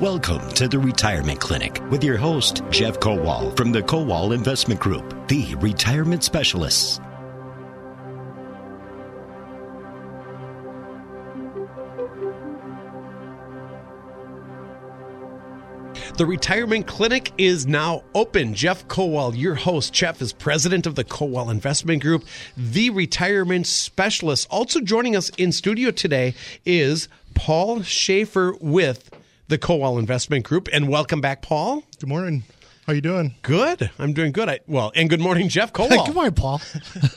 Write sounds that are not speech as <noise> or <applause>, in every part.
Welcome to the Retirement Clinic with your host, Jeff Kowal from the Kowal Investment Group, the retirement specialists. The retirement clinic is now open. Jeff Kowal, your host. Jeff is president of the Kowal Investment Group, the retirement specialist. Also joining us in studio today is Paul Schaefer with the Kowal Investment Group. And welcome back, Paul. Good morning. How you doing? Good. I'm doing good. I, well, and good morning, Jeff Kowal. <laughs> Good morning, Paul.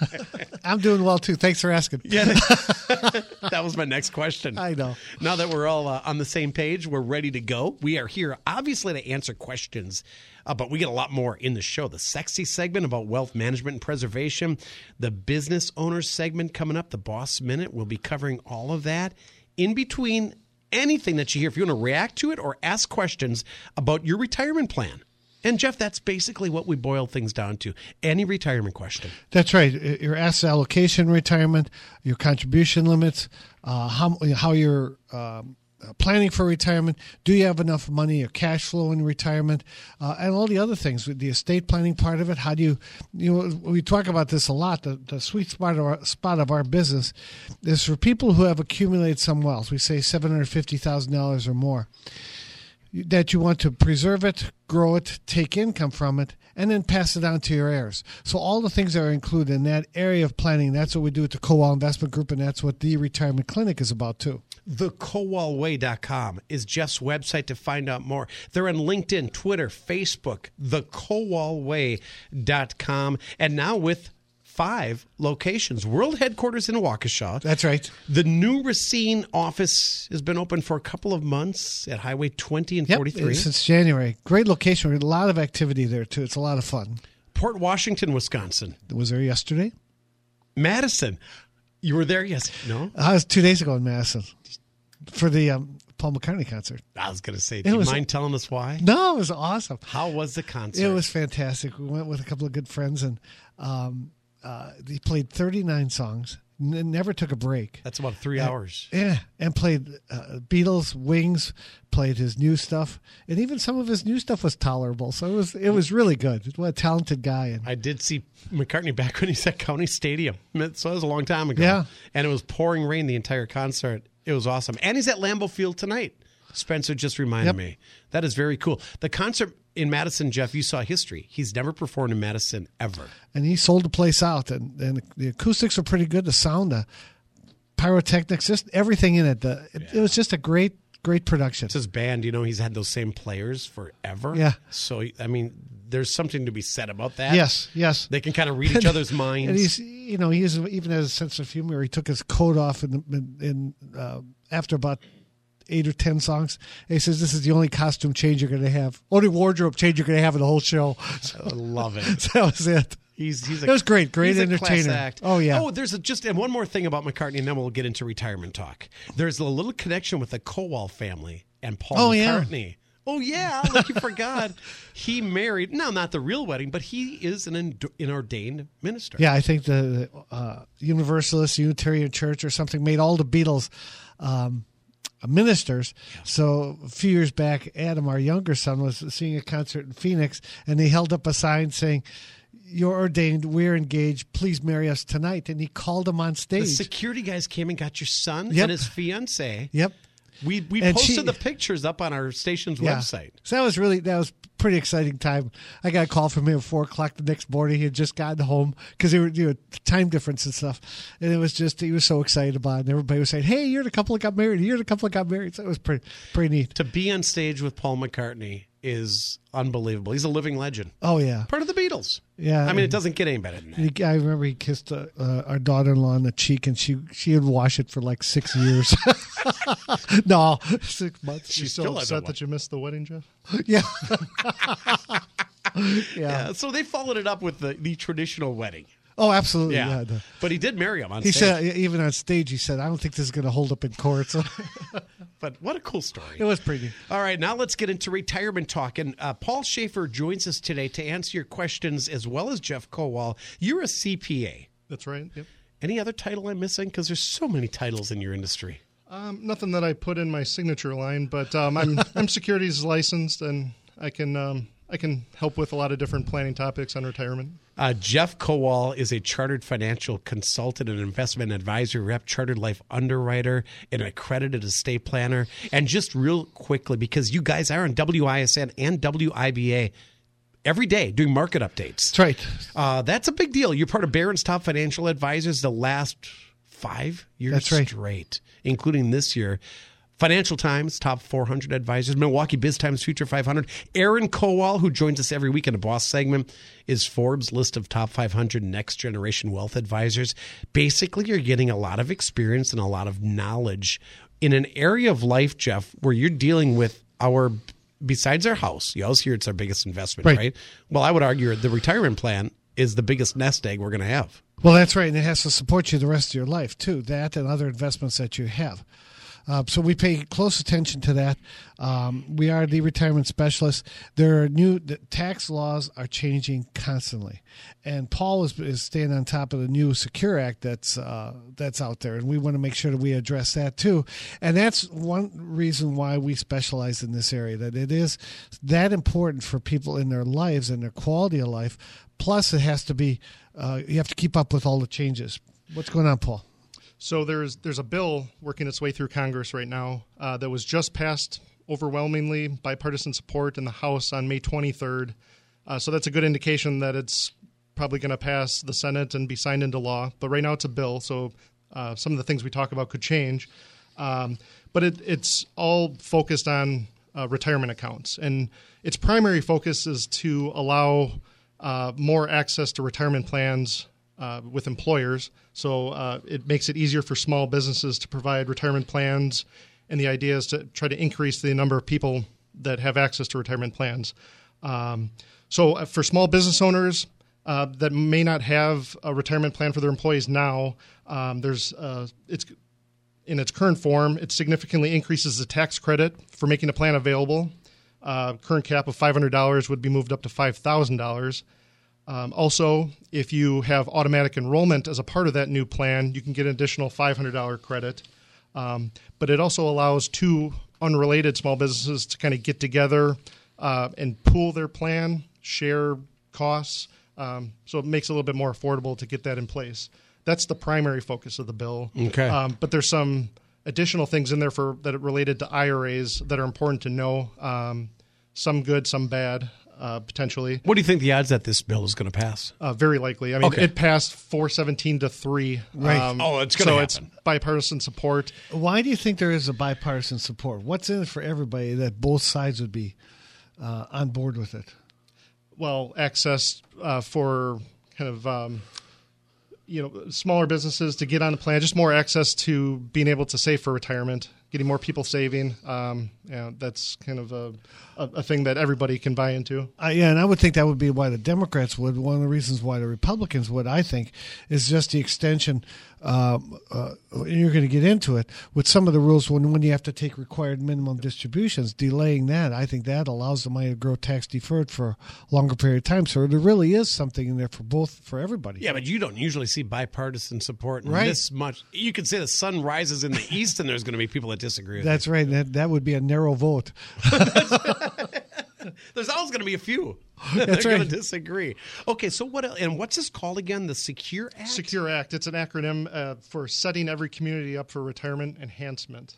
<laughs> I'm doing well too. Thanks for asking. Yeah, <laughs> that was my next question. I know. Now that we're all uh, on the same page, we're ready to go. We are here, obviously, to answer questions, uh, but we get a lot more in the show. The sexy segment about wealth management and preservation, the business owners segment coming up, the boss minute. We'll be covering all of that. In between, anything that you hear, if you want to react to it or ask questions about your retirement plan. And Jeff, that's basically what we boil things down to. Any retirement question. That's right. Your asset allocation retirement, your contribution limits, uh, how how you're um, planning for retirement. Do you have enough money or cash flow in retirement, uh, and all the other things with the estate planning part of it. How do you, you know, we talk about this a lot. The, the sweet spot of our, spot of our business is for people who have accumulated some wealth. We say seven hundred fifty thousand dollars or more that you want to preserve it, grow it, take income from it, and then pass it on to your heirs. So all the things that are included in that area of planning, that's what we do at the Kowal Investment Group, and that's what the Retirement Clinic is about too. TheKowalWay.com is Jeff's website to find out more. They're on LinkedIn, Twitter, Facebook, TheKowalWay.com, and now with five locations. World headquarters in Waukesha. That's right. The new Racine office has been open for a couple of months at Highway 20 and yep, 43. Since January. Great location. A lot of activity there, too. It's a lot of fun. Port Washington, Wisconsin. Was there yesterday? Madison. You were there? Yes. No? I was two days ago in Madison for the um, Paul McCartney concert. I was going to say, do you was, mind telling us why? No, it was awesome. How was the concert? It was fantastic. We went with a couple of good friends and um, uh, he played 39 songs. N- never took a break. That's about three and, hours. Yeah, and played uh, Beatles, Wings, played his new stuff, and even some of his new stuff was tolerable. So it was it was really good. What a talented guy! And I did see McCartney back when he's at County Stadium. <laughs> So that was a long time ago. Yeah, and it was pouring rain the entire concert. It was awesome, and he's at Lambeau Field tonight. Spencer just reminded yep. me. That is very cool. The concert in Madison, Jeff, you saw history. He's never performed in Madison ever. And he sold the place out, and, and the acoustics are pretty good. The sound, the pyrotechnics, just everything in it. The, it, yeah. it was just a great, great production. It's his band. You know, he's had those same players forever. Yeah. So, I mean, there's something to be said about that. Yes, yes. They can kind of read each other's <laughs> minds. And he's, you know, he is, even has a sense of humor. He took his coat off in, in, in uh, after about eight or ten songs. And he says this is the only costume change you're going to have, only wardrobe change you're going to have in the whole show. So, <laughs> I love it. so <laughs> that was it. He's he's a, it was great, great entertainer. act. Oh yeah. Oh, there's a, just and one more thing about McCartney, and then we'll get into retirement talk. There's a little connection with the Kowal family and Paul oh, McCartney. Yeah. Oh yeah, like you forgot. <laughs> He married. No, not the real wedding, but he is an, an ordained minister. Yeah, I think the uh, Universalist Unitarian Church or something made all the Beatles. Um, ministers. So a few years back, Adam, our younger son, was seeing a concert in Phoenix, and he held up a sign saying, "You're ordained. We're engaged. Please marry us tonight." And he called him on stage. The security guys came and got your son yep. and his fiance. Yep. We we And posted she- the pictures up on our station's Yeah. website. So that was really that was pretty exciting time. I got a call from him at four o'clock the next morning. He had just gotten home because they were you know time difference and stuff, and it was just he was so excited about it. And everybody was saying, "Hey, you're the couple that got married. You're the couple that got married." So it was pretty pretty neat. To be on stage with Paul McCartney is unbelievable. He's a living legend. Oh yeah, Part of the Beatles. yeah. I mean, it doesn't get any better than that. I remember he kissed uh, uh, our daughter-in-law on the cheek, and she she had washed it for like six years. <laughs> <laughs> no, six months. You She still, still upset that you missed the wedding, Jeff? <laughs> Yeah, <laughs> Yeah, yeah. so they followed it up with the, the traditional wedding. Oh, absolutely. Yeah. Yeah. the- But he did marry him on he stage. said even on stage, he said, "I don't think this is going to hold up in court." So but what a cool story. it was pretty. All right, now let's get into retirement talk. And uh, Paul Schaefer joins us today to answer your questions as well as Jeff Kowal. You're a CPA. That's right. Yep. Any other title I'm missing? Because there's so many titles in your industry. Um, nothing that I put in my signature line, but um, I'm <laughs> I'm securities licensed and I can um, I can help with a lot of different planning topics on retirement. Uh, Jeff Kowal is a chartered financial consultant and investment advisor, rep, chartered life underwriter, an accredited estate planner. And just real quickly, because you guys are on WISN and WIBA every day doing market updates. That's right. Uh, that's a big deal. You're part of Barron's top financial advisors the last five years That's right. straight, including this year. Financial Times, top 400 advisors, Milwaukee Biz Times Future 500. Aaron Kowal, who joins us every week in a boss segment, is Forbes' list of top 500 next generation wealth advisors. Basically, you're getting a lot of experience and a lot of knowledge in an area of life, Jeff, where you're dealing with our, besides our house, you always hear it's our biggest investment, Right. right? Well, I would argue the retirement plan is the biggest nest egg we're going to have. Well, that's right, and it has to support you the rest of your life too. That and other investments that you have. Uh, so we pay close attention to that. Um, we are the retirement specialists. There are new the tax laws are changing constantly, and Paul is, is staying on top of the new Secure Act that's uh, that's out there, and we want to make sure that we address that too. And that's one reason why we specialize in this area. That it is that important for people in their lives and their quality of life. Plus, it has to be uh, you have to keep up with all the changes. What's going on, Paul? So there's there's a bill working its way through Congress right now uh, that was just passed overwhelmingly bipartisan support in the House on May 23rd. Uh, so that's a good indication that it's probably going to pass the Senate and be signed into law. But right now it's a bill, so uh, some of the things we talk about could change. Um, but it, it's all focused on uh, retirement accounts, and its primary focus is to allow uh, more access to retirement plans uh, with employers. So uh, it makes it easier for small businesses to provide retirement plans, and the idea is to try to increase the number of people that have access to retirement plans. Um, so uh, for small business owners uh, that may not have a retirement plan for their employees now, um, there's uh, it's in its current form, it significantly increases the tax credit for making a plan available. Uh, current cap of $500 would be moved up to $5,000. Um, also, if you have automatic enrollment as a part of that new plan, you can get an additional $500 credit. Um, but it also allows two unrelated small businesses to kind of get together uh, and pool their plan, share costs. Um, so it makes it a little bit more affordable to get that in place. That's the primary focus of the bill. Okay. Um, but there's some additional things in there for that are related to IRAs that are important to know. Um, some good, some bad, uh, potentially. What do you think the odds that this bill is going to pass? Uh, very likely. I mean, Okay. it passed 417 to 3. Right. Oh, it's gonna So happen. it's bipartisan support. Why do you think there is a bipartisan support? What's in it for everybody that both sides would be uh, on board with it? Well, access uh, for kind of. Um, you know, smaller businesses to get on the plan, just more access to being able to save for retirement, getting more people saving. Um, yeah, that's kind of a, a, a thing that everybody can buy into. Uh, yeah, and I would think that would be why the Democrats would. One of the reasons why the Republicans would, I think, is just the extension. Uh, uh, and you're going to get into it with some of the rules when when you have to take required minimum distributions. Delaying that, I think that allows the money to grow tax deferred for a longer period of time. So there really is something in there for both for everybody. Yeah, but you don't usually see bipartisan support in Right. this much. You could say the sun rises in the <laughs> east, and there's going to be people that disagree. With That's right. That that would be a narrow vote. <laughs> There's always going to be a few that That's <laughs> are going right. to disagree. Okay, so what? el- And what's this called again? The Secure Act. Secure Act, it's an acronym uh, for setting every community up for retirement enhancement.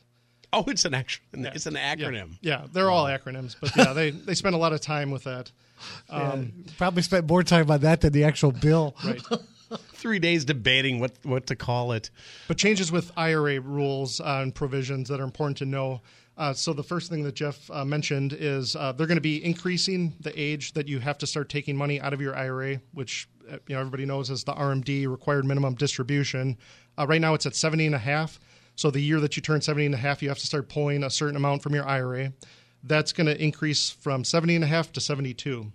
Oh, it's an action. It's an acronym. Yeah, they're all acronyms, but yeah, they, they spend a lot of time with that. <laughs> Um, Probably spent more time on that than the actual bill. Right. <laughs> Three days debating what what to call it. but changes with IRA rules uh, and provisions that are important to know. Uh, so the first thing that Jeff uh, mentioned is uh, they're going to be increasing the age that you have to start taking money out of your IRA, which uh, you know everybody knows as the RMD required minimum distribution. Uh, right now it's at 70 and a half. So the year that you turn 70 and a half, you have to start pulling a certain amount from your IRA. That's going to increase from 70 and a half to 72.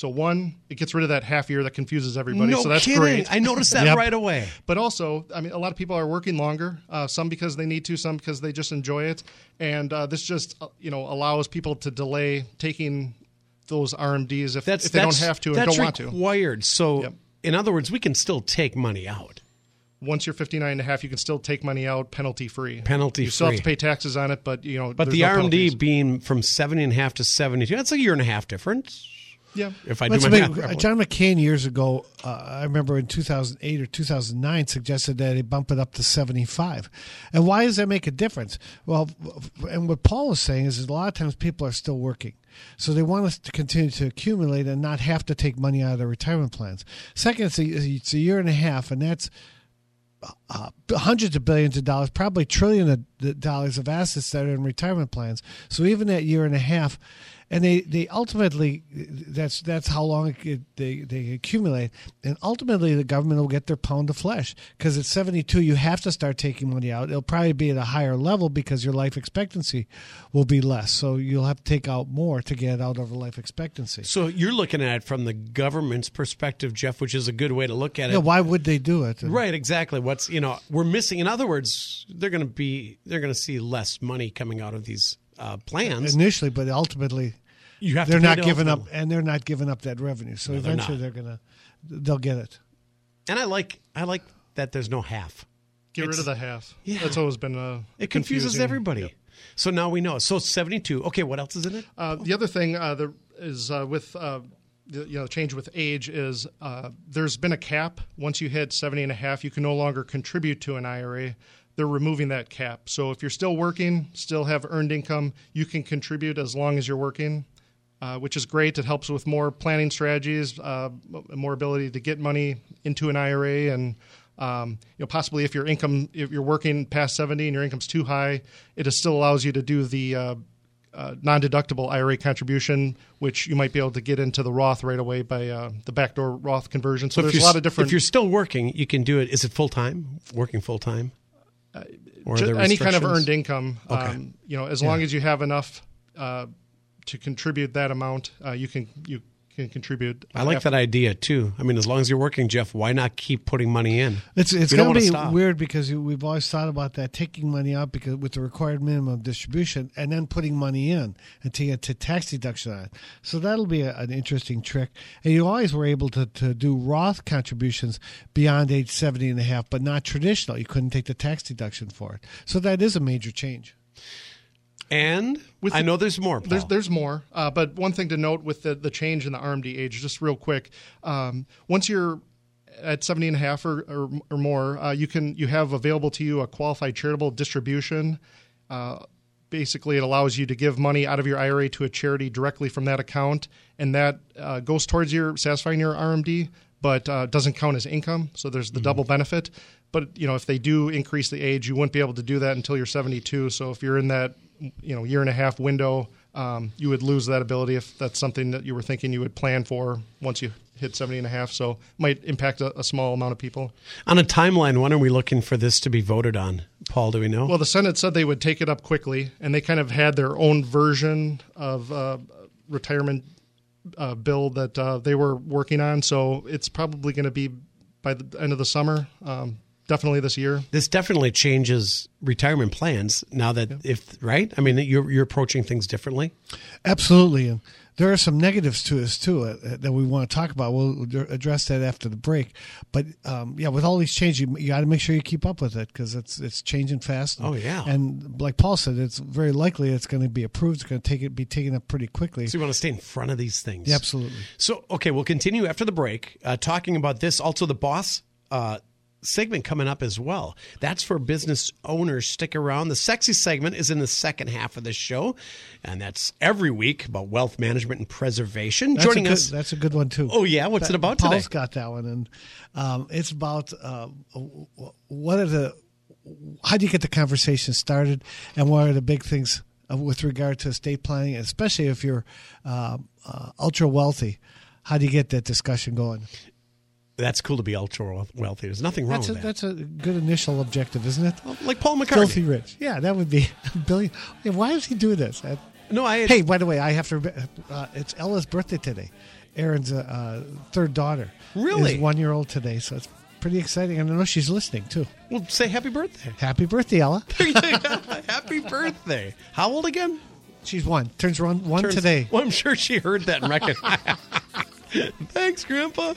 So one, it gets rid of that half year that confuses everybody. no so that's kidding. great. I noticed that <laughs> Yep. right away. But also, I mean, a lot of people are working longer. Uh, some because they need to, some because they just enjoy it. And uh, this just, uh, you know, allows people to delay taking those RMDs if, That's if they don't have to and don't want to. required. So, Yep. in other words, we can still take money out. once you're 59 and a half, you can still take money out penalty free. Penalty free. You still have to pay taxes on it, but you know. But the no RMD penalties. being from 70 and a half to 72, that's a year and a half difference. Yeah. If I Let's do my make- math. John McCain years ago, uh, I remember in 2008 or 2009, suggested that he bump it up to 75. And why does that make a difference? Well, and what Paul was saying is, is a lot of times people are still working. So they want us to continue to accumulate and not have to take money out of their retirement plans. Second, it's a, it's a year and a half, and that's uh, hundreds of billions of dollars, probably trillion of dollars of assets that are in retirement plans. So even that year and a half, and they, they ultimately that's that's how long it, they they accumulate, and ultimately the government will get their pound of flesh because at seventy two you have to start taking money out. It'll probably be at a higher level because your life expectancy will be less, so you'll have to take out more to get out of life expectancy. So you're looking at it from the government's perspective, Jeff, which is a good way to look at it. Yeah, why would they do it? Right, exactly. What's you know we're missing. In other words, they're going to be they're going to see less money coming out of these uh, plans. Initially, but ultimately you have they're to not giving up, and they're not giving up that revenue. So No, they're eventually, they're gonna, they'll get it. And I like I like that there's no half. Get rid of the half. Yeah. That's always been a. It confuses confusing. everybody. Yep. So now we know. So 72. Okay, what else is in it? Uh, the other thing uh, there is uh, with uh, the you know change with age is uh, there's been a cap. Once you hit 70 and a half, you can no longer contribute to an IRA. They're removing that cap. So if you're still working, still have earned income, you can contribute as long as you're working, uh, which is great. It helps with more planning strategies, uh, more ability to get money into an IRA, and um, you know possibly if your income, if you're working past 70 and your income's too high, it is still allows you to do the uh, uh, non-deductible IRA contribution, which you might be able to get into the Roth right away by uh, the backdoor Roth conversion. So, there's a lot of different If you're still working, you can do it. Is it full time? Working full time? Or are ju- there any kind of earned income. Um, you know, as long as you have enough uh, to contribute that amount, uh, you can you can contribute. I like that idea too. I mean, as long as you're working, Jeff, why not keep putting money in? It's it's You going to be stop. weird because we've always thought about that taking money out because with the required minimum distribution and then putting money in and to get to tax deduction on it. So that'll be a, an interesting trick. And you always were able to, to do Roth contributions beyond age 70 and a half, but not traditional. You couldn't take the tax deduction for it. So that is a major change. And With I the- know there's more. Paul. There's there's more, uh, but one thing to note with the, the change in the RMD age, just real quick, um, once you're at 70 and a half or, or, or more, uh, you can you have available to you a qualified charitable distribution. Uh, basically, it allows you to give money out of your IRA to a charity directly from that account, and that uh, goes towards your satisfying your RMD, but uh, doesn't count as income. So there's the double benefit. But you know, if they do increase the age, you wouldn't be able to do that until you're 72. So if you're in that you know year and a half window, um, you would lose that ability if that's something that you were thinking you would plan for once you hit 70 and a half. So might impact a, a small amount of people. On a timeline, when are we looking for this to be voted on? Paul, do we know? Well, the Senate said they would take it up quickly, and they kind of had their own version of uh, retirement uh, bill that uh, they were working on. So it's probably going to be by the end of the summer, um, definitely this year. this definitely changes retirement plans now that if right i mean you're you're approaching things differently Absolutely, and there are some negatives to this too uh, that we want to talk about. We'll address that after the break. But um, yeah, with all these changes, you, you got to make sure you keep up with it because it's it's changing fast. And, Oh, yeah. and like Paul said, it's very likely it's going to be approved. It's going to take it be taken up pretty quickly. so you want to stay in front of these things Yeah, absolutely. so okay we'll continue after the break uh, talking about this also the boss uh, segment coming up as well that's for business owners stick around the sexy segment is in the second half of the show and that's every week about wealth management and preservation That's joining good, us That's a good one too. oh yeah what's it about today Paul's got that one, and um, it's about uh, what are the how do you get the conversation started, and what are the big things with regard to estate planning, especially if you're uh, uh, ultra wealthy. How do you get that discussion going? That's cool to be ultra wealthy there's nothing wrong That's a, with that that's a good initial objective, isn't it? like paul mccartney Filthy rich. Yeah, that would be <laughs> a billion. Why does he do this? Uh, no i Hey, by the way, I have to. Uh, it's Ella's birthday today. Aaron's uh, uh, third daughter. Really? Is one year old today, so it's pretty exciting. And I know she's listening too. well say happy birthday Happy birthday, Ella. <laughs> Happy birthday. How old again? She's one. Turns one, one Turns- today. Well, I'm sure she heard that and recognized. <laughs> <laughs> Thanks, Grandpa.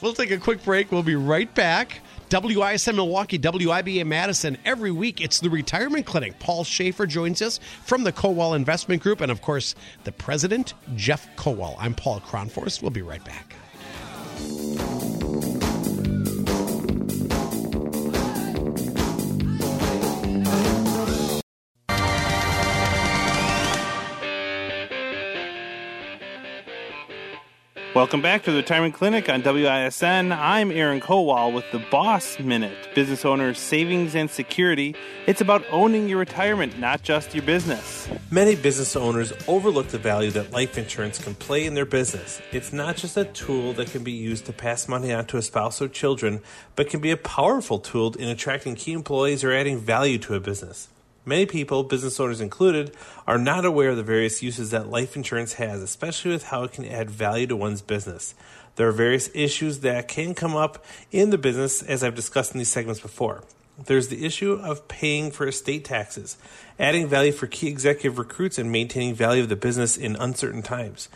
We'll take a quick break. We'll be right back. WISN Milwaukee, WIBA Madison. Every week, it's the Retirement Clinic. Paul Schaefer joins us from the Kowal Investment Group, and of course, the president, Jeff Kowal. I'm Paul Kronforst. We'll be right back. Welcome back to the Retirement Clinic on WISN. I'm Aaron Kowal with the Boss Minute, business owner's savings and security. It's about owning your retirement, not just your business. Many business owners overlook the value that life insurance can play in their business. It's not just a tool that can be used to pass money on to a spouse or children, but can be a powerful tool in attracting key employees or adding value to a business. Many people, business owners included, are not aware of the various uses that life insurance has, especially with how it can add value to one's business. There are various issues that can come up in the business, as I've discussed in these segments before. There's the issue of paying for estate taxes, adding value for key executive recruits, and maintaining value of the business in uncertain times.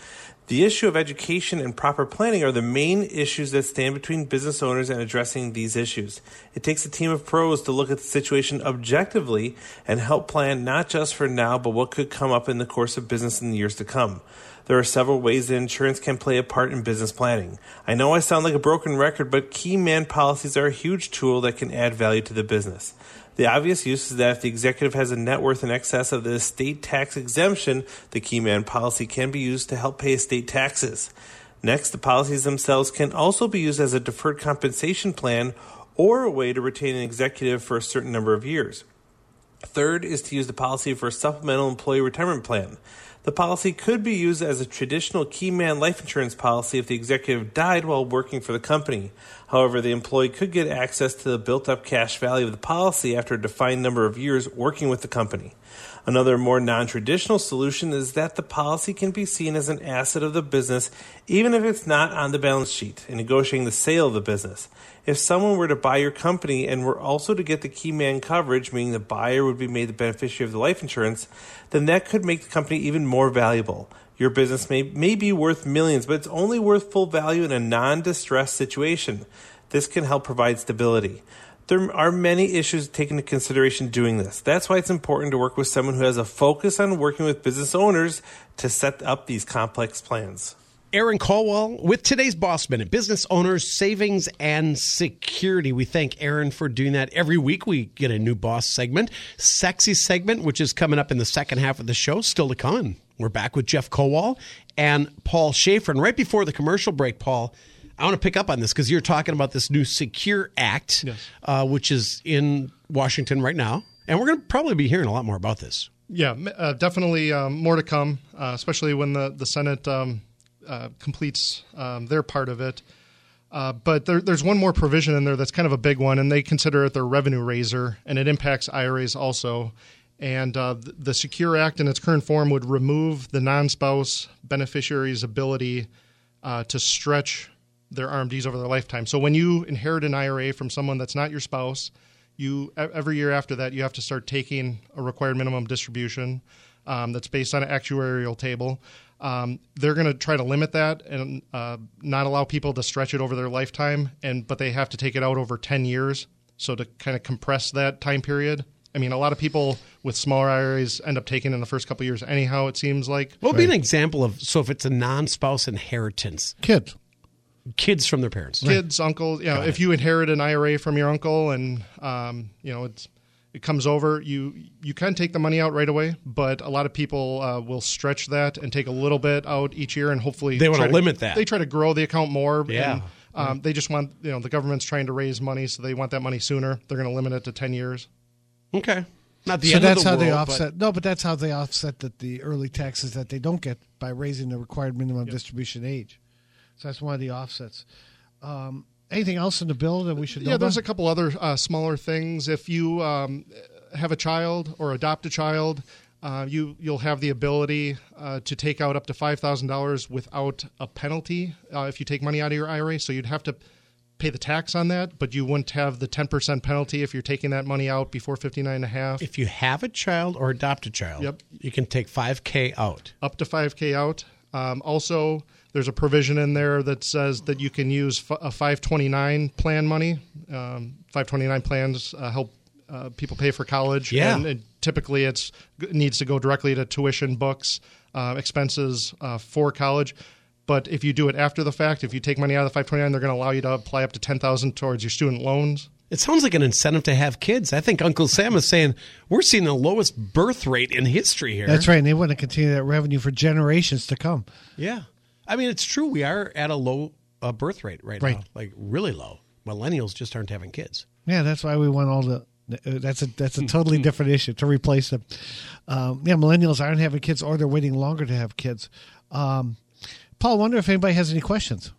The issue of education and proper planning are the main issues that stand between business owners and addressing these issues. It takes a team of pros to look at the situation objectively and help plan not just for now, but what could come up in the course of business in the years to come. There are several ways that insurance can play a part in business planning. I know I sound like a broken record, but key man policies are a huge tool that can add value to the business. The obvious use is that if the executive has a net worth in excess of the estate tax exemption, the key man policy can be used to help pay estate taxes. Next, the policies themselves can also be used as a deferred compensation plan or a way to retain an executive for a certain number of years. Third is to use the policy for a supplemental employee retirement plan. The policy could be used as a traditional key man life insurance policy if the executive died while working for the company. However, the employee could get access to the built up cash value of the policy after a defined number of years working with the company. Another more non traditional solution is that the policy can be seen as an asset of the business even if it's not on the balance sheet in negotiating the sale of the business. If someone were to buy your company and were also to get the key man coverage, meaning the buyer would be made the beneficiary of the life insurance, then that could make the company even more valuable. Your business may, may be worth millions, but it's only worth full value in a non distressed situation. This can help provide stability. There are many issues taken into consideration doing this. That's why it's important to work with someone who has a focus on working with business owners to set up these complex plans. Aaron Kowal with today's Boss Minute, business owners, savings, and security. We thank Aaron for doing that. Every week we get a new boss segment, sexy segment, which is coming up in the second half of the show, still to come. We're back with Jeff Kowal and Paul Schaefer. And right before the commercial break, Paul, I want to pick up on this because you're talking about this new Secure Act, Yes. uh, which is in Washington right now. And we're going to probably be hearing a lot more about this. Yeah, uh, definitely um, more to come, uh, especially when the the Senate um, uh, completes um, their part of it. Uh, but there, there's one more provision in there that's kind of a big one, and they consider it their revenue raiser, and it impacts IRAs also. And uh, the Secure Act in its current form would remove the non-spouse beneficiary's ability uh, to stretch their RMDs over their lifetime. So when you inherit an IRA from someone that's not your spouse, you every year after that you have to start taking a required minimum distribution um, that's based on an actuarial table. Um, they're going to try to limit that and uh, not allow people to stretch it over their lifetime, and but they have to take it out over ten years. So to kind of compress that time period. I mean, a lot of people with smaller IRAs end up taking in the first couple of years anyhow. It seems like. What would be an example of so if it's a non spouse inheritance, Kid. kids from their parents? kids, uncles. You know, if you inherit an IRA from your uncle and um, you know it's it comes over, you you can take the money out right away, but a lot of people uh, will stretch that and take a little bit out each year, and hopefully They wanna limit that. They try to grow the account more. Yeah. And, um, they just want you know the government's trying to raise money, so they want that money sooner. They're going to limit it to ten years. Okay. Not the so that's the how they world, but- offset. No, but that's how they offset that the early taxes that they don't get by raising the required minimum distribution age. So that's one of the offsets. Um, anything else in the bill that we should know? Yeah, there's a couple other uh, smaller things. If you um, have a child or adopt a child, uh, you you'll have the ability uh, to take out up to five thousand dollars without a penalty uh, if you take money out of your IRA. So you'd have to pay the tax on that, but you wouldn't have the ten percent penalty if you're taking that money out before fifty nine and a half. if you have a child or adopt a child, Yep. you can take 5K out. up to 5k out Um, also, there's a provision in there that says that you can use a 529 plan money. Um, 529 plans uh, help uh, people pay for college. Yeah. And, and typically it's it needs to go directly to tuition, books, uh, expenses uh, for college. But if you do it after the fact, if you take money out of the 529, they're going to allow you to apply up to 10000 towards your student loans. It sounds like an incentive to have kids. I think Uncle Sam is saying we're seeing the lowest birth rate in history here. That's right. And they want to continue that revenue for generations to come. Yeah. I mean, it's true. We are at a low uh, birth rate right, Right. now, like really low. Millennials just aren't having kids. Yeah, that's why we want all the. uh, That's a that's a totally <laughs> different issue to replace them. Um, yeah, millennials aren't having kids, or they're waiting longer to have kids. Um, Paul, I wonder if anybody has any questions.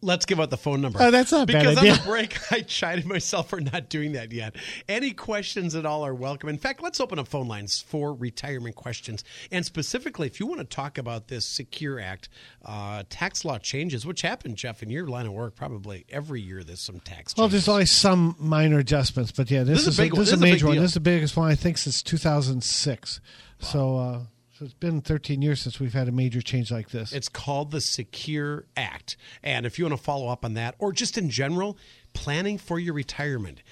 Let's give out the phone number. Oh, that's not bad because idea. on the <laughs> break, I chided myself for not doing that yet. Any questions at all are welcome. In fact, let's open up phone lines for retirement questions. And specifically, if you want to talk about this Secure Act uh, tax law changes, which happen, Jeff, in your line of work, probably every year there's some tax Well, there's always some minor adjustments, but yeah, this, This is a big this This is a major one. This is the biggest one I think since 2006. So, uh, so it's been 13 years since we've had a major change like this. It's called the Secure Act. And if you want to follow up on that, or just in general, planning for your retirement,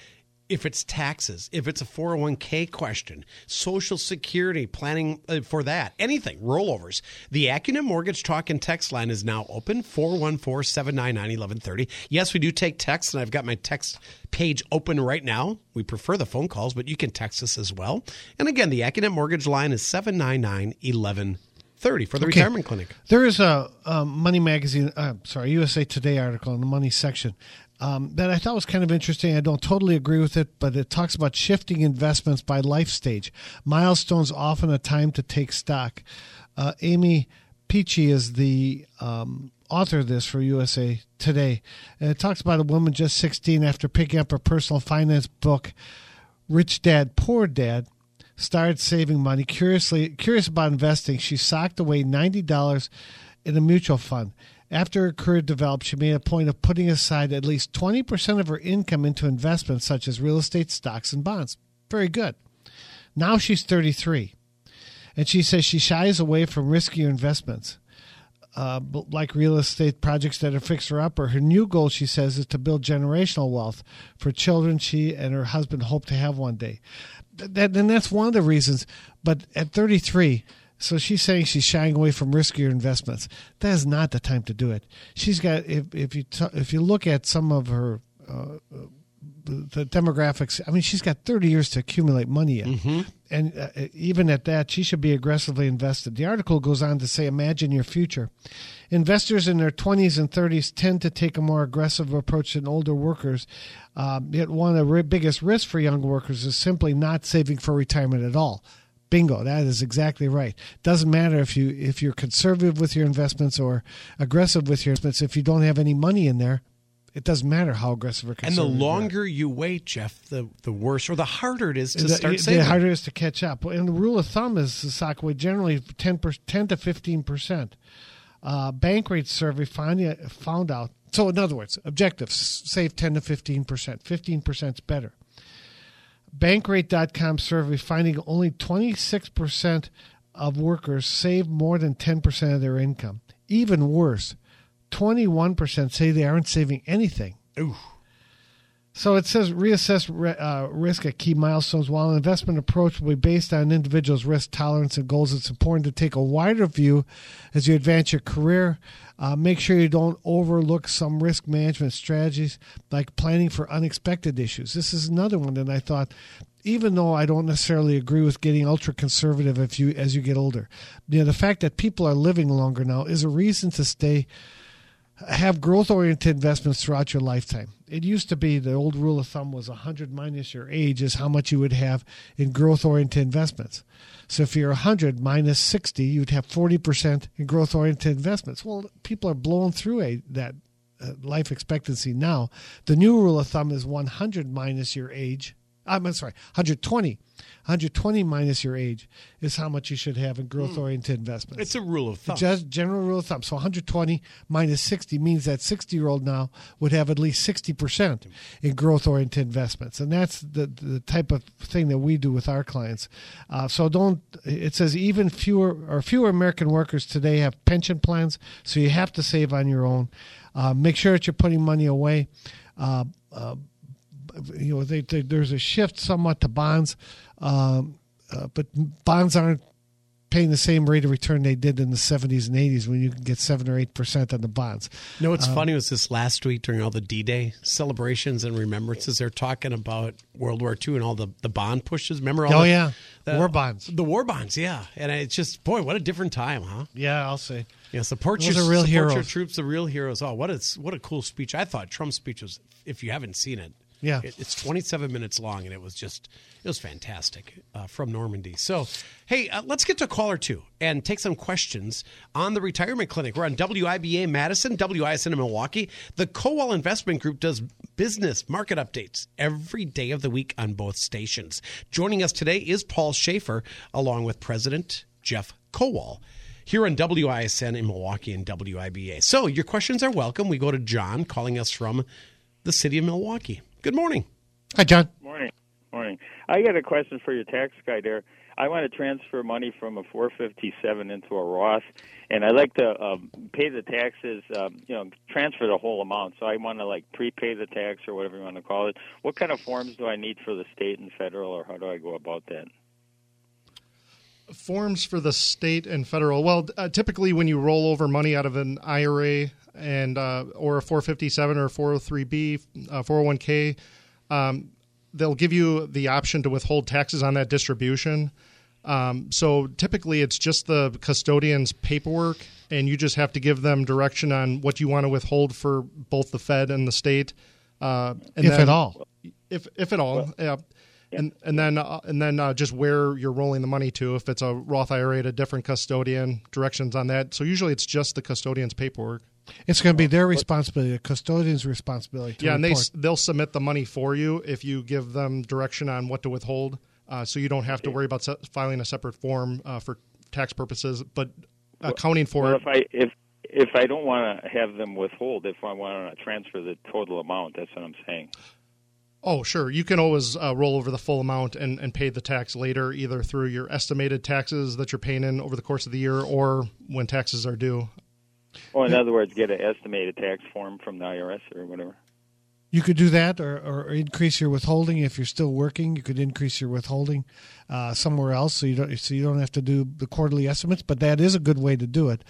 if it's taxes, if it's a 401k question, Social Security, planning uh, for that, anything, rollovers, the Acumen Mortgage Talk and Text line is now open 414 799 1130. Yes, we do take texts, and I've got my text page open right now. We prefer the phone calls, but you can text us as well. And again, the Acumen Mortgage line is 799 1130 for the Okay. retirement clinic. There is a um, Money Magazine, uh, sorry, USA Today article in the money section um, that I thought was kind of interesting. I don't totally agree with it, but it talks about shifting investments by life stage. Milestones often a time to take stock. Uh, Amy Peachy is the um, author of this for USA Today. And it talks about a woman just 16 after picking up her personal finance book, Rich Dad, Poor Dad started saving money. Curiously, curious about investing, she socked away ninety dollars in a mutual fund. After her career developed, she made a point of putting aside at least twenty percent of her income into investments such as real estate, stocks, and bonds. Very good. Now she's thirty-three, and she says she shies away from riskier investments. Uh, like real estate projects that are fixer upper. Her new goal, she says, is to build generational wealth for children she and her husband hope to have one day. Th- That, and that's one of the reasons. But at 33, so she's saying she's shying away from riskier investments. That is not the time to do it. She's got if if you t- if you look at some of her. Uh, the demographics. I mean, she's got 30 years to accumulate money in. And uh, even at that, she should be aggressively invested. The article goes on to say, imagine your future. Investors in their 20s and 30s tend to take a more aggressive approach than older workers. Um, yet one of the biggest risks for young workers is simply not saving for retirement at all. Bingo, that is exactly right. Doesn't matter if you if you're conservative with your investments or aggressive with your investments. If you don't have any money in there, it doesn't matter how aggressive or And conservative. the you are. longer you wait, Jeff, the, the worse or the harder it is to the, start the harder it is to catch up. And the rule of thumb is the stock weight generally 10, per, 10 to 15 percent. Uh, Bankrate survey find, found out. So in other words, objectives save 10 to 15 percent. 15 percent is better. Bankrate.com survey finding only 26 percent of workers save more than 10 percent of their income. Even worse, 21 percent say they aren't saving anything. Ooh. So it says reassess uh, risk at key milestones. While an investment approach will be based on an individual's risk tolerance and goals, it's important to take a wider view as you advance your career. Uh, make sure you don't overlook some risk management strategies like planning for unexpected issues. This is another one that I thought, even though I don't necessarily agree with getting ultra conservative if you as you get older, you know, the fact that people are living longer now is a reason to stay have growth oriented investments throughout your lifetime. It used to be the old rule of thumb was 100 minus your age is how much you would have in growth oriented investments. So if you're 100 minus 60, you'd have 40% in growth oriented investments. Well, people are blowing through a, that uh, life expectancy now. The new rule of thumb is 100 minus your age I'm sorry, 120. 120 minus your age is how much you should have in growth oriented investments. It's a rule of thumb. Just general rule of thumb. So 120 minus 60 means that 60 year old now would have at least 60% in growth oriented investments. And that's the, the type of thing that we do with our clients. Uh, so don't, it says even fewer or fewer American workers today have pension plans. So you have to save on your own. Uh, make sure that you're putting money away. Uh, uh you know, they, they, there's a shift somewhat to bonds, um, uh, but bonds aren't paying the same rate of return they did in the 70s and 80s when you can get 7 or 8% on the bonds. You know what's um, funny was this last week during all the D-Day celebrations and remembrances, they're talking about World War II and all the, the bond pushes. Remember all Oh, the, yeah. the, war bonds. The war bonds, yeah. And it's just, boy, what a different time, huh? Yeah, I'll say. Yeah, support Those your are real support heroes. your troops, the real heroes. Oh, what a what a cool speech! I thought Trump's speech was. If you haven't seen it, Yeah. it, it's 27 minutes long, and it was just it was fantastic uh, from Normandy. So, hey, uh, let's get to a call or two and take some questions on the retirement clinic. We're on WIBA Madison, WISN in Milwaukee. The Kowal Investment Group does business market updates every day of the week on both stations. Joining us today is Paul Schaefer, along with President Jeff Kowal here on WISN in Milwaukee and WIBA. So your questions are welcome. We go to John calling us from the city of Milwaukee. Good morning. Hi, John. Morning. Morning. I got a question for your tax guy there. I want to transfer money from a 457 into a Roth, and I like to um, pay the taxes. Um, you know, transfer the whole amount. So I want to like prepay the tax or whatever you want to call it. What kind of forms do I need for the state and federal, or how do I go about that? forms for the state and federal. Well, uh, typically when you roll over money out of an IRA and uh, or a 457 or 403b, uh, 401k, um, they'll give you the option to withhold taxes on that distribution. Um, so typically it's just the custodian's paperwork, and you just have to give them direction on what you want to withhold for both the Fed and the state. Uh, and If then- at all. if if at all, yeah. And and then uh, and then uh, just where you're rolling the money to. If it's a Roth IRA at a different custodian, directions on that. So usually it's just the custodian's paperwork. It's going to be their responsibility, the custodian's responsibility. To yeah, and they report. s- they'll submit the money for you if you give them direction on what to withhold. Uh, so you don't have to worry about se- filing a separate form uh, for tax purposes, but accounting for Well, it. if I if if I don't want to have them withhold, if I want to transfer the total amount, that's what I'm saying. Oh, sure. You can always uh, roll over the full amount and, and pay the tax later, either through your estimated taxes that you're paying in over the course of the year or when taxes are due. Well, in other words, get an estimated tax form from the IRS or whatever. You could do that, or, or increase your withholding if you're still working. You could increase your withholding uh, somewhere else, so you don't so you don't have to do the quarterly estimates. But that is a good way to do it.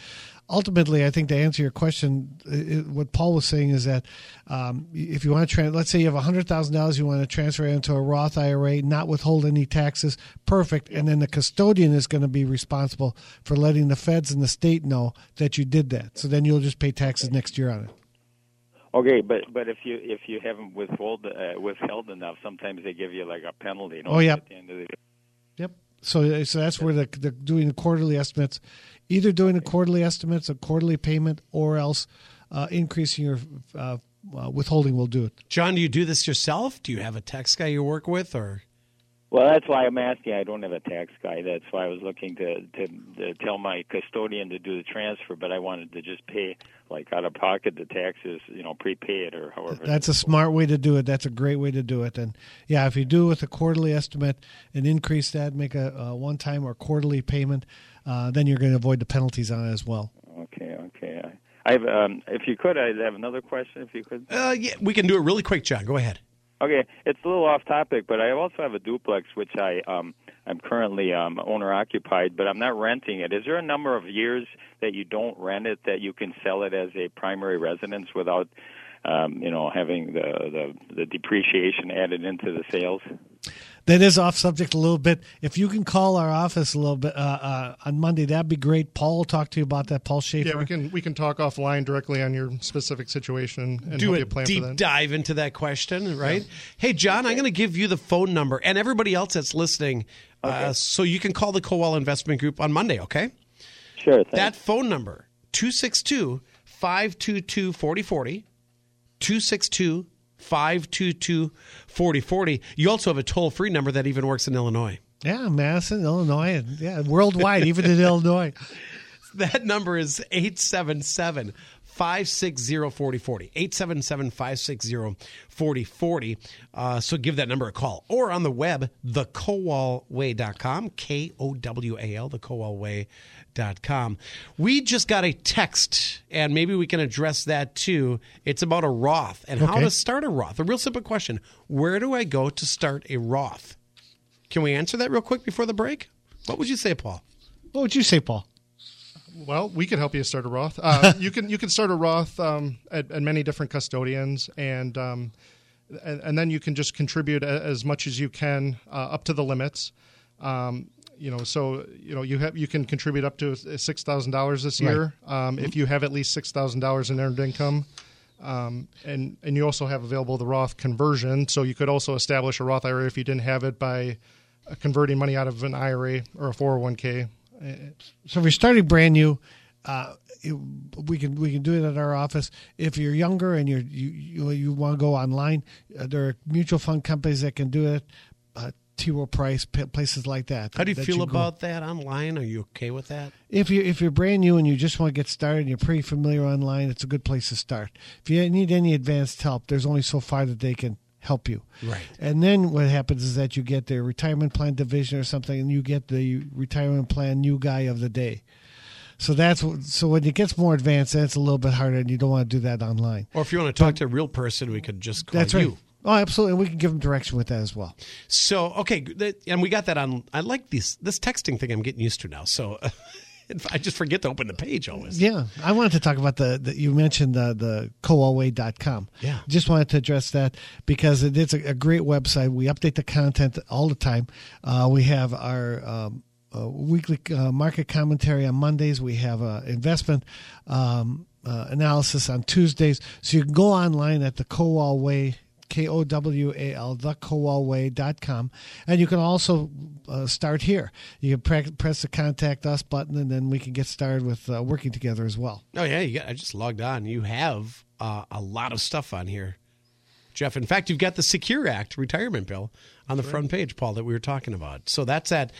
Ultimately, I think to answer your question, it, what Paul was saying is that um, if you want to, trans, let's say you have hundred thousand dollars, you want to transfer it into a Roth IRA, not withhold any taxes, perfect. And then the custodian is going to be responsible for letting the feds and the state know that you did that. So then you'll just pay taxes next year on it. Okay, but but if you if you haven't withhold uh, withheld enough, sometimes they give you like a penalty. don't Oh, yeah. At the end of the Yep. So, so that's where the, the doing the quarterly estimates, either doing the quarterly estimates, a quarterly payment, or else uh, increasing your uh, uh, withholding will do it. John, do you do this yourself? Do you have a tax guy you work with, or Well, that's why I'm asking. I don't have a tax guy. That's why I was looking to, to to tell my custodian to do the transfer, but I wanted to just pay like out of pocket the taxes, you know, prepay it or however. That's a smart way to do it. That's a great way to do it. And yeah, if you do it with a quarterly estimate and increase that, make a, a one time or quarterly payment, uh, then you're going to avoid the penalties on it as well. Okay, okay. I, I have, um, if you could, I have another question. If you could. uh, yeah, we can do it really quick. John, go ahead. Okay, it's a little off topic, but I also have a duplex which I um I'm currently um owner occupied, but I'm not renting it. Is there a number of years that you don't rent it that you can sell it as a primary residence without um you know having the the, the depreciation added into the sales? That is off subject a little bit. If you can call our office a little bit uh, uh, on Monday, that'd be great. Paul will talk to you about that. Paul Schaefer. Yeah, we can we can talk offline directly on your specific situation and do help a you plan for deep that. dive into that question, right? Hey, John, I'm going to give you the phone number and everybody else that's listening, uh, so you can call the Kowal Investment Group on Monday. Okay, Sure. Thanks. that phone number 262 522 4040 262 522 4040. You also have a toll free number that even works in Illinois. Yeah, Madison, Illinois, and yeah, worldwide, even in <laughs> Illinois. That number is 877 560 4040. 877 560 4040. Uh, so give that number a call. Or on the web, thekowalway.com, K O W A L, thekowalway.com. We just got a text, and maybe we can address that too. It's about a Roth and how to start a Roth. A real simple question Where do I go to start a Roth? Can we answer that real quick before the break? What would you say, Paul? What would you say, Paul? Well, we could help you start a Roth. Uh, <laughs> you can you can start a Roth um, at, at many different custodians, and, um, and and then you can just contribute a, as much as you can uh, up to the limits. Um, you know, so you know you have you can contribute up to six thousand dollars this year um, if you have at least six thousand dollars in earned income. Um, and and you also have available the Roth conversion, so you could also establish a Roth IRA if you didn't have it by uh, converting money out of an IRA or a 401k. So if you're starting brand new, uh, you- we can we can do it at our office. If you're younger and you're, you you you want to go online, uh, there are mutual fund companies that can do it. Uh, T. Rowe Price, p- places like that. How do you that feel go- about that online? Are you okay with that? If you if you're brand new and you just want to get started and you're pretty familiar online, it's a good place to start. If you need any advanced help, there's only so far that they can help you. Right. And then what happens is that you get the retirement plan division or something, and you get the retirement plan new guy of the day. So that's what- so when it gets more advanced, then it's a little bit harder, and you don't want to do that online. Or if you want to talk to a real person, we could just call That's you. Oh, absolutely. And we can give them direction with that as well. So okay, and we got that on. I like this this texting thing. I'm getting used to now. So <laughs> <laughs> I just forget to open the page always. Yeah, I wanted to talk about the, the you mentioned the the kowalway.com. Yeah. Just wanted to address that because it is a, a great website. We update the content all the time. Uh, we have our um, uh, weekly uh, market commentary on Mondays. We have uh, investment um, uh, analysis on Tuesdays. So you can go online at the Kowal Way. K O W A L, thekowalway.com. And you can also uh, start here. You can pre- press the contact us button, and then we can get started with uh, working together as well. Oh yeah, you got. I just logged on. You have uh, a lot of stuff on here, Jeff. In fact, you've got the Secure Act retirement bill on the front page, Paul, that we were talking about. So that's at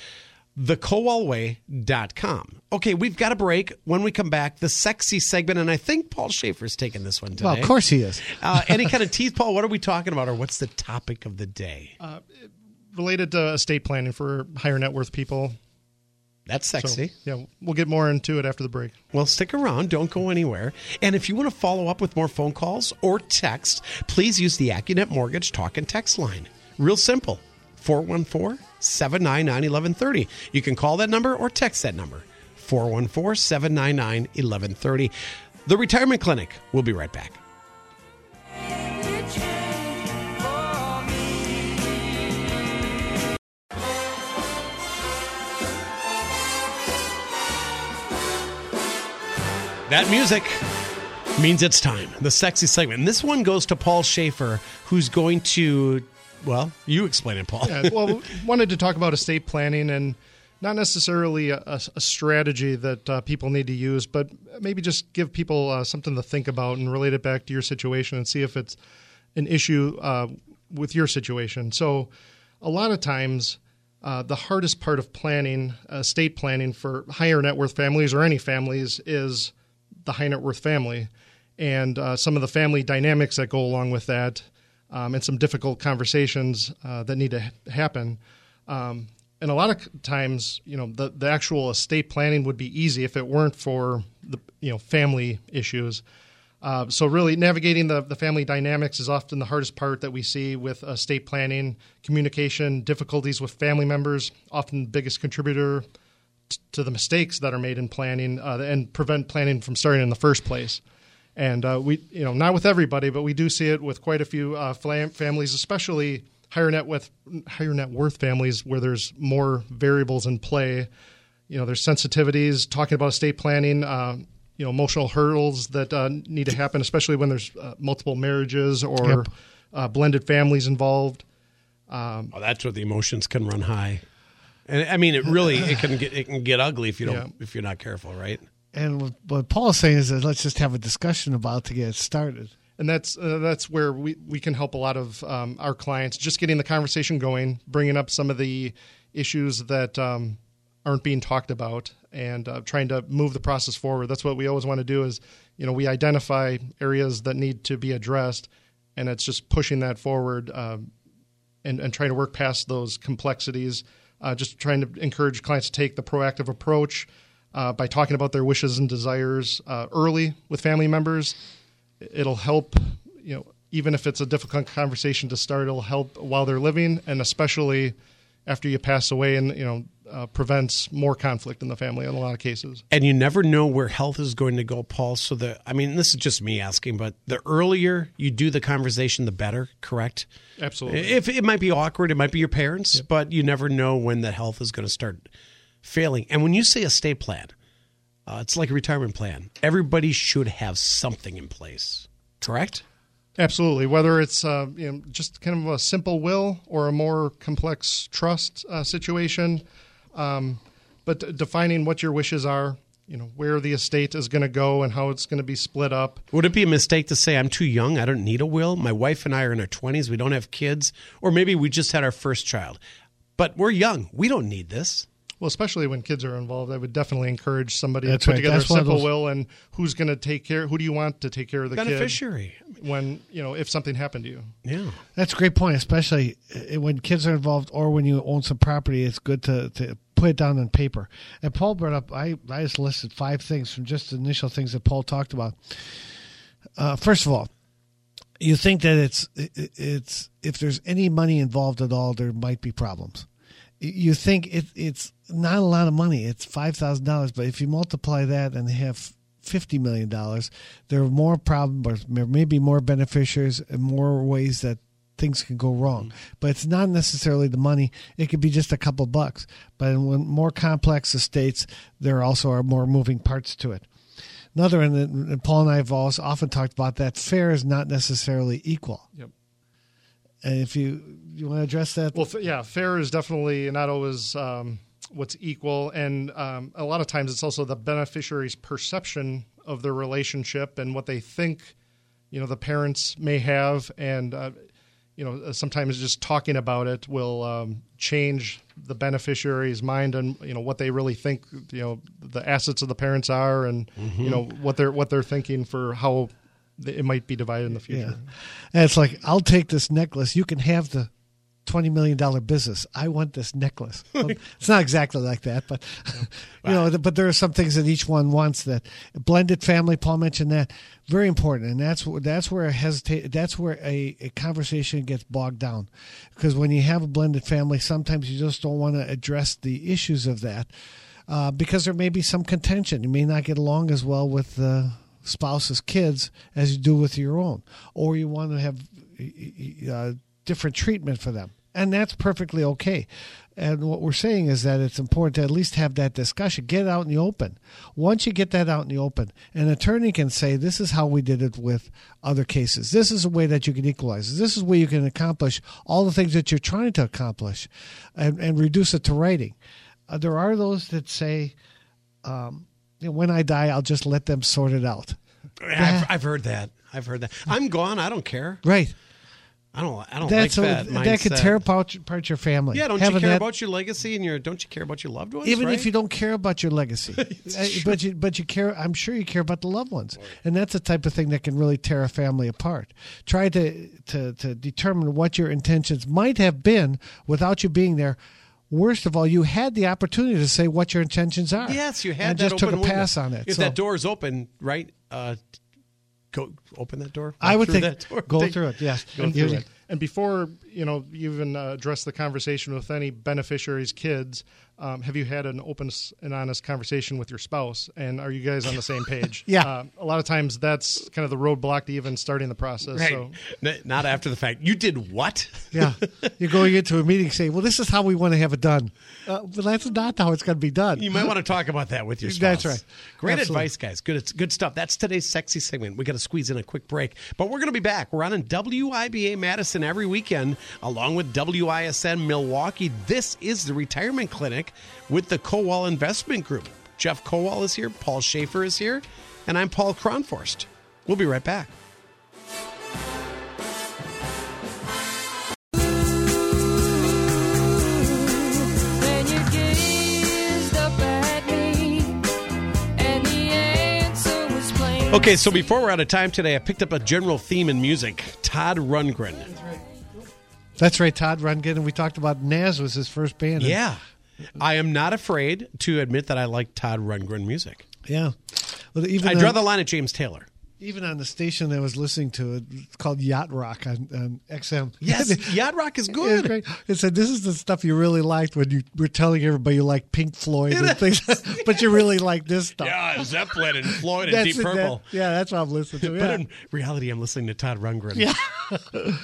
thekowalway.com. Okay, we've got a break. When we come back, the sexy segment, and I think Paul Schaefer's taking this one today. Well, of course he is. <laughs> uh, any kind of teeth, Paul? What are we talking about, or what's the topic of the day? related to estate planning for higher net worth people. That's So, sexy. yeah, we'll get more into it after the break. Well, stick around. Don't go anywhere. And if you want to follow up with more phone calls or text, please use the AccuNet Mortgage talk and text line. Real simple 414 799 1130. You can call that number or text that number 414 799 1130. The Retirement Clinic. We'll be right back. That music means it's time. The sexy segment. And this one goes to Paul Schaefer, who's going to, well, you explain it, Paul. Yeah, well, wanted to talk about estate planning and not necessarily a, a- strategy that uh, people need to use, but maybe just give people uh, something to think about and relate it back to your situation and see if it's an issue uh, with your situation. So, a lot of times, uh, the hardest part of planning, estate planning for higher net worth families or any families, is the high net worth family and uh, some of the family dynamics that go along with that, um, and some difficult conversations uh, that need to ha- happen. Um, and a lot of times, you know, the, the actual estate planning would be easy if it weren't for the you know family issues. Uh, so really, navigating the, the family dynamics is often the hardest part that we see with estate planning. Communication difficulties with family members, often the biggest contributor t- to the mistakes that are made in planning uh, and prevent planning from starting in the first place. And uh, we, you know, not with everybody, but we do see it with quite a few uh, flam- families, especially higher net with higher net worth families where there's more variables in play. You know, there's sensitivities talking about estate planning. Uh, you know, emotional hurdles that uh, need to happen, especially when there's uh, multiple marriages or Yep. uh, blended families involved. Oh, that's where the emotions can run high. And I mean, it really it can get it can get ugly if you don't Yeah. if you're not careful, right? And what, what Paul's saying is that let's just have a discussion about to get started. and that's uh, that's where we, we can help a lot of um, our clients just getting the conversation going, bringing up some of the issues that um, aren't being talked about, and uh, trying to move the process forward. That's what we always want to do. Is you know we identify areas that need to be addressed, and it's just pushing that forward um, and and trying to work past those complexities. Uh, just trying to encourage clients to take the proactive approach uh, by talking about their wishes and desires uh, early with family members it'll help you know even if it's a difficult conversation to start it'll help while they're living and especially after you pass away and you know uh, prevents more conflict in the family in a lot of cases. And you never know where health is going to go paul. So the i mean this is just me asking but the earlier you do the conversation the better correct? Absolutely. If it might be awkward it might be your parents yep. but you never know when the health is going to start failing and when you say estate plan uh, it's like a retirement plan. Everybody should have something in place, correct? Absolutely. Whether it's uh, you know, just kind of a simple will or a more complex trust uh, situation, um, but defining what your wishes are, you know, where the estate is going to go and how it's going to be split up. Would it be a mistake to say I'm too young? I don't need a will. My wife and I are in our 20s. We don't have kids, or maybe we just had our first child, but we're young. We don't need this. Well, especially when kids are involved, I would definitely encourage somebody That's to put right. together That's a simple will and who's going to take care. Who do you want to take care of the beneficiary kid when you know if something happened to you? Yeah, that's a great point. Especially uh, when kids are involved or when you own some property, it's good to, to put it down on paper. And Paul brought up. I I just listed five things from just the initial things that Paul talked about. Uh, first of all, you think that it's it's if there's any money involved at all, there might be problems you think it, it's not a lot of money. It's five thousand dollars, but if you multiply that and have fifty million dollars, there are more problems, there may be more beneficiaries and more ways that things can go wrong. Mm-hmm. But it's not necessarily the money. It could be just a couple bucks. But in more complex estates, there also are more moving parts to it. Another, and Paul and I have also often talked about that, fair is not necessarily equal. Yep. And if you you want to address that? Well, yeah, fair is definitely not always um, what's equal, and um, a lot of times it's also the beneficiary's perception of their relationship and what they think, you know, the parents may have, and uh, you know, sometimes just talking about it will um, change the beneficiary's mind and you know what they really think, you know, the assets of the parents are, and mm-hmm. you know what they're what they're thinking for how it might be divided in the future. Yeah. And it's like, I'll take this necklace. You can have the twenty million dollar business. I want this necklace. <laughs> Well, it's not exactly like that, but <laughs> you know, but there are some things that each one wants. That blended family. Paul mentioned that very important, and that's that's where a hesitate. That's where a, a conversation gets bogged down, because when you have a blended family, sometimes you just don't want to address the issues of that. Uh, because there may be some contention. You may not get along as well with the spouse's kids as you do with your own, or you want to have uh, different treatment for them. And that's perfectly okay. And what we're saying is that it's important to at least have that discussion, get it out in the open. Once you get that out in the open, an attorney can say, This is how we did it with other cases. This is a way that you can equalize. This is where you can accomplish all the things that you're trying to accomplish and, and reduce it to writing. Uh, there are those that say, um, When I die, I'll just let them sort it out. I've, I've heard that. I've heard that. I'm gone. I don't care. Right. I don't. I don't That's like that. That could tear apart, apart your family. Yeah, don't Having you care that, about your legacy and your? Don't you care about your loved ones? Even right? if you don't care about your legacy, <laughs> uh, but you but you care. I'm sure you care about the loved ones, and that's the type of thing that can really tear a family apart. Try to to to determine what your intentions might have been without you being there. Worst of all, you had the opportunity to say what your intentions are. Yes, you had. And just took a pass on it. If so, that door is open, right? Uh, go open that door. I would think go Take, through it. Yes, go through it. And before you know, you even uh, address the conversation with any beneficiaries' kids. Um, have you had an open and honest conversation with your spouse? And are you guys on the same page? <laughs> yeah. Uh, a lot of times that's kind of the roadblock to even starting the process. Right. So. Not after the fact. You did what? <laughs> yeah. You're going into a meeting saying, well, this is how we want to have it done. Uh, but that's not how it's going to be done. You might want to talk about that with your <laughs> spouse. That's right. Great Absolutely. advice, guys. Good, good stuff. That's today's sexy segment. We got to squeeze in a quick break, but we're going to be back. We're on in WIBA Madison every weekend, along with WISN Milwaukee. This is the retirement clinic with the Kowal Investment Group. Jeff Kowal is here, Paul Schaefer is here, and I'm Paul Kronforst. We'll be right back. Okay, so before we're out of time today, I picked up a general theme in music. Todd Rundgren. That's right, Todd Rundgren. And we talked about Nazz was his first band. Yeah. I am not afraid to admit that I like Todd Rundgren music. yeah. Well, even I on- draw the line at James Taylor. Even on the station I was listening to, it, it's called Yacht Rock on, on XM. Yes, <laughs> Yacht Rock is It good. great. It said this is the stuff you really liked when you were telling everybody you like Pink Floyd and <laughs> things, <laughs> but you really like this stuff. Yeah, Zeppelin and Floyd and Deep it, that- Purple. yeah, that's what I'm listening to. But in reality, I'm listening to Todd Rundgren. Yeah.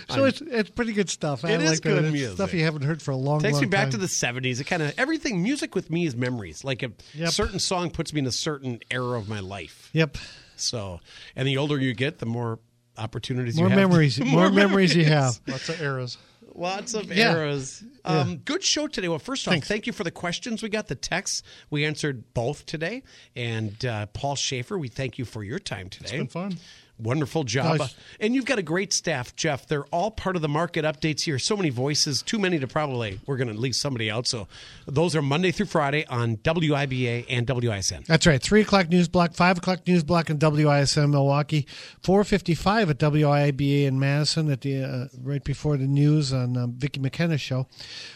so it's it's pretty good stuff. I It is like that. good It's music. Stuff you haven't heard for a long, Takes long me back time. to the 70s. It kind of everything music with me is memories. Like a Yep. certain song puts me in a certain era of my life. Yep. So, and the older you get, the more opportunities More you have. memories. <laughs> more memories you have. Lots of eras. Lots of Yeah. eras. Um, Good show today. Well, first off, thank you for the questions we got, the texts. We answered both today. And uh, Paul Schaefer, we thank you for your time today. It's been fun. Wonderful job. Gosh. And you've got a great staff, Jeff. They're all part of the market updates here. So many voices, too many to probably, we're going to leave somebody out. So those are Monday through Friday on WIBA and WISN. That's right. Three o'clock news block, five o'clock news block in WISN Milwaukee, four fifty-five at WIBA in Madison at the uh, right before the news on um, Vicki McKenna's show.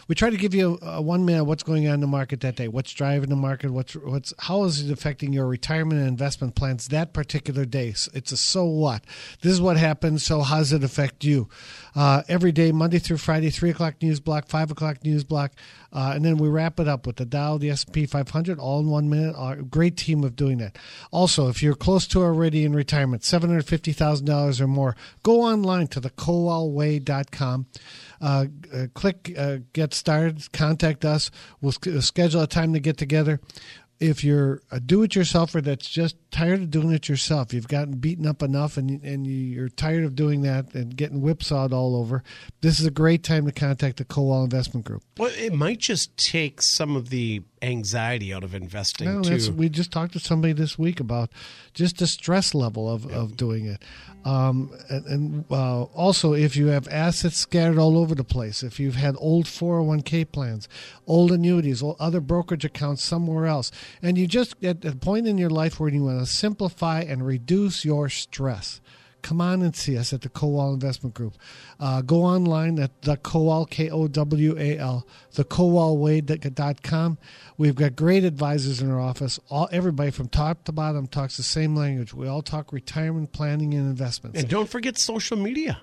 We try to give you a, one minute what's going on in the market that day, what's driving the market, what's what's how is it affecting your retirement and investment plans that particular day. It's a so what. This is what happened. So how does it affect you? Uh, every day, Monday through Friday, three o'clock news block, five o'clock news block, uh, and then we wrap it up with the Dow, the S and P 500, all in one minute. A great team of doing that. Also, if you're close to already in retirement, seven hundred fifty thousand dollars or more, go online to thekowalway.com. Uh, uh, click uh, get started. Contact us. We'll sch- schedule a time to get together. If you're a do-it-yourselfer that's just tired of doing it yourself, you've gotten beaten up enough, and and you're tired of doing that and getting whipsawed all over, this is a great time to contact the Kowal Investment Group. Well, it might just take some of the anxiety out of investing, No, too. we just talked to somebody this week about just the stress level of, of doing it. Um, and and uh, also, if you have assets scattered all over the place, if you've had old 401k plans, old annuities, or other brokerage accounts somewhere else, and you just at a point in your life where you want to simplify and reduce your stress. Come on and see us at the Kowal Investment Group. Uh, go online at the Kowal, K O W A L, the com. We've got great advisors in our office. All Everybody from top to bottom talks the same language. We all talk retirement planning and investments. and don't forget social media.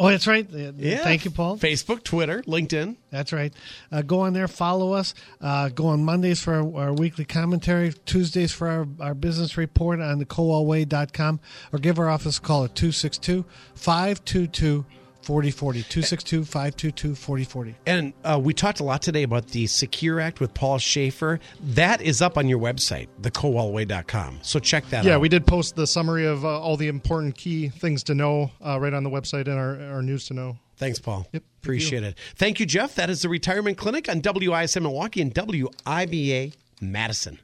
Oh, that's right. Uh, Thank you, Paul. Facebook, Twitter, LinkedIn. That's right. Uh, go on there, follow us. Uh, go on Mondays for our, our weekly commentary, Tuesdays for our, our business report on the kowalway.com, or give our office a call at 262 522 4040. 262 522 4040. And uh, we talked a lot today about the Secure Act with Paul Schaefer. That is up on your website, thekowalway.com. So check that Yeah, out. Yeah we did post the summary of uh, all the important key things to know uh, right on the website and our, our news to know. Thanks, Paul. Yep, Appreciate it. Thank you, Jeff. That is the Retirement Clinic on WISN Milwaukee and WIBA Madison.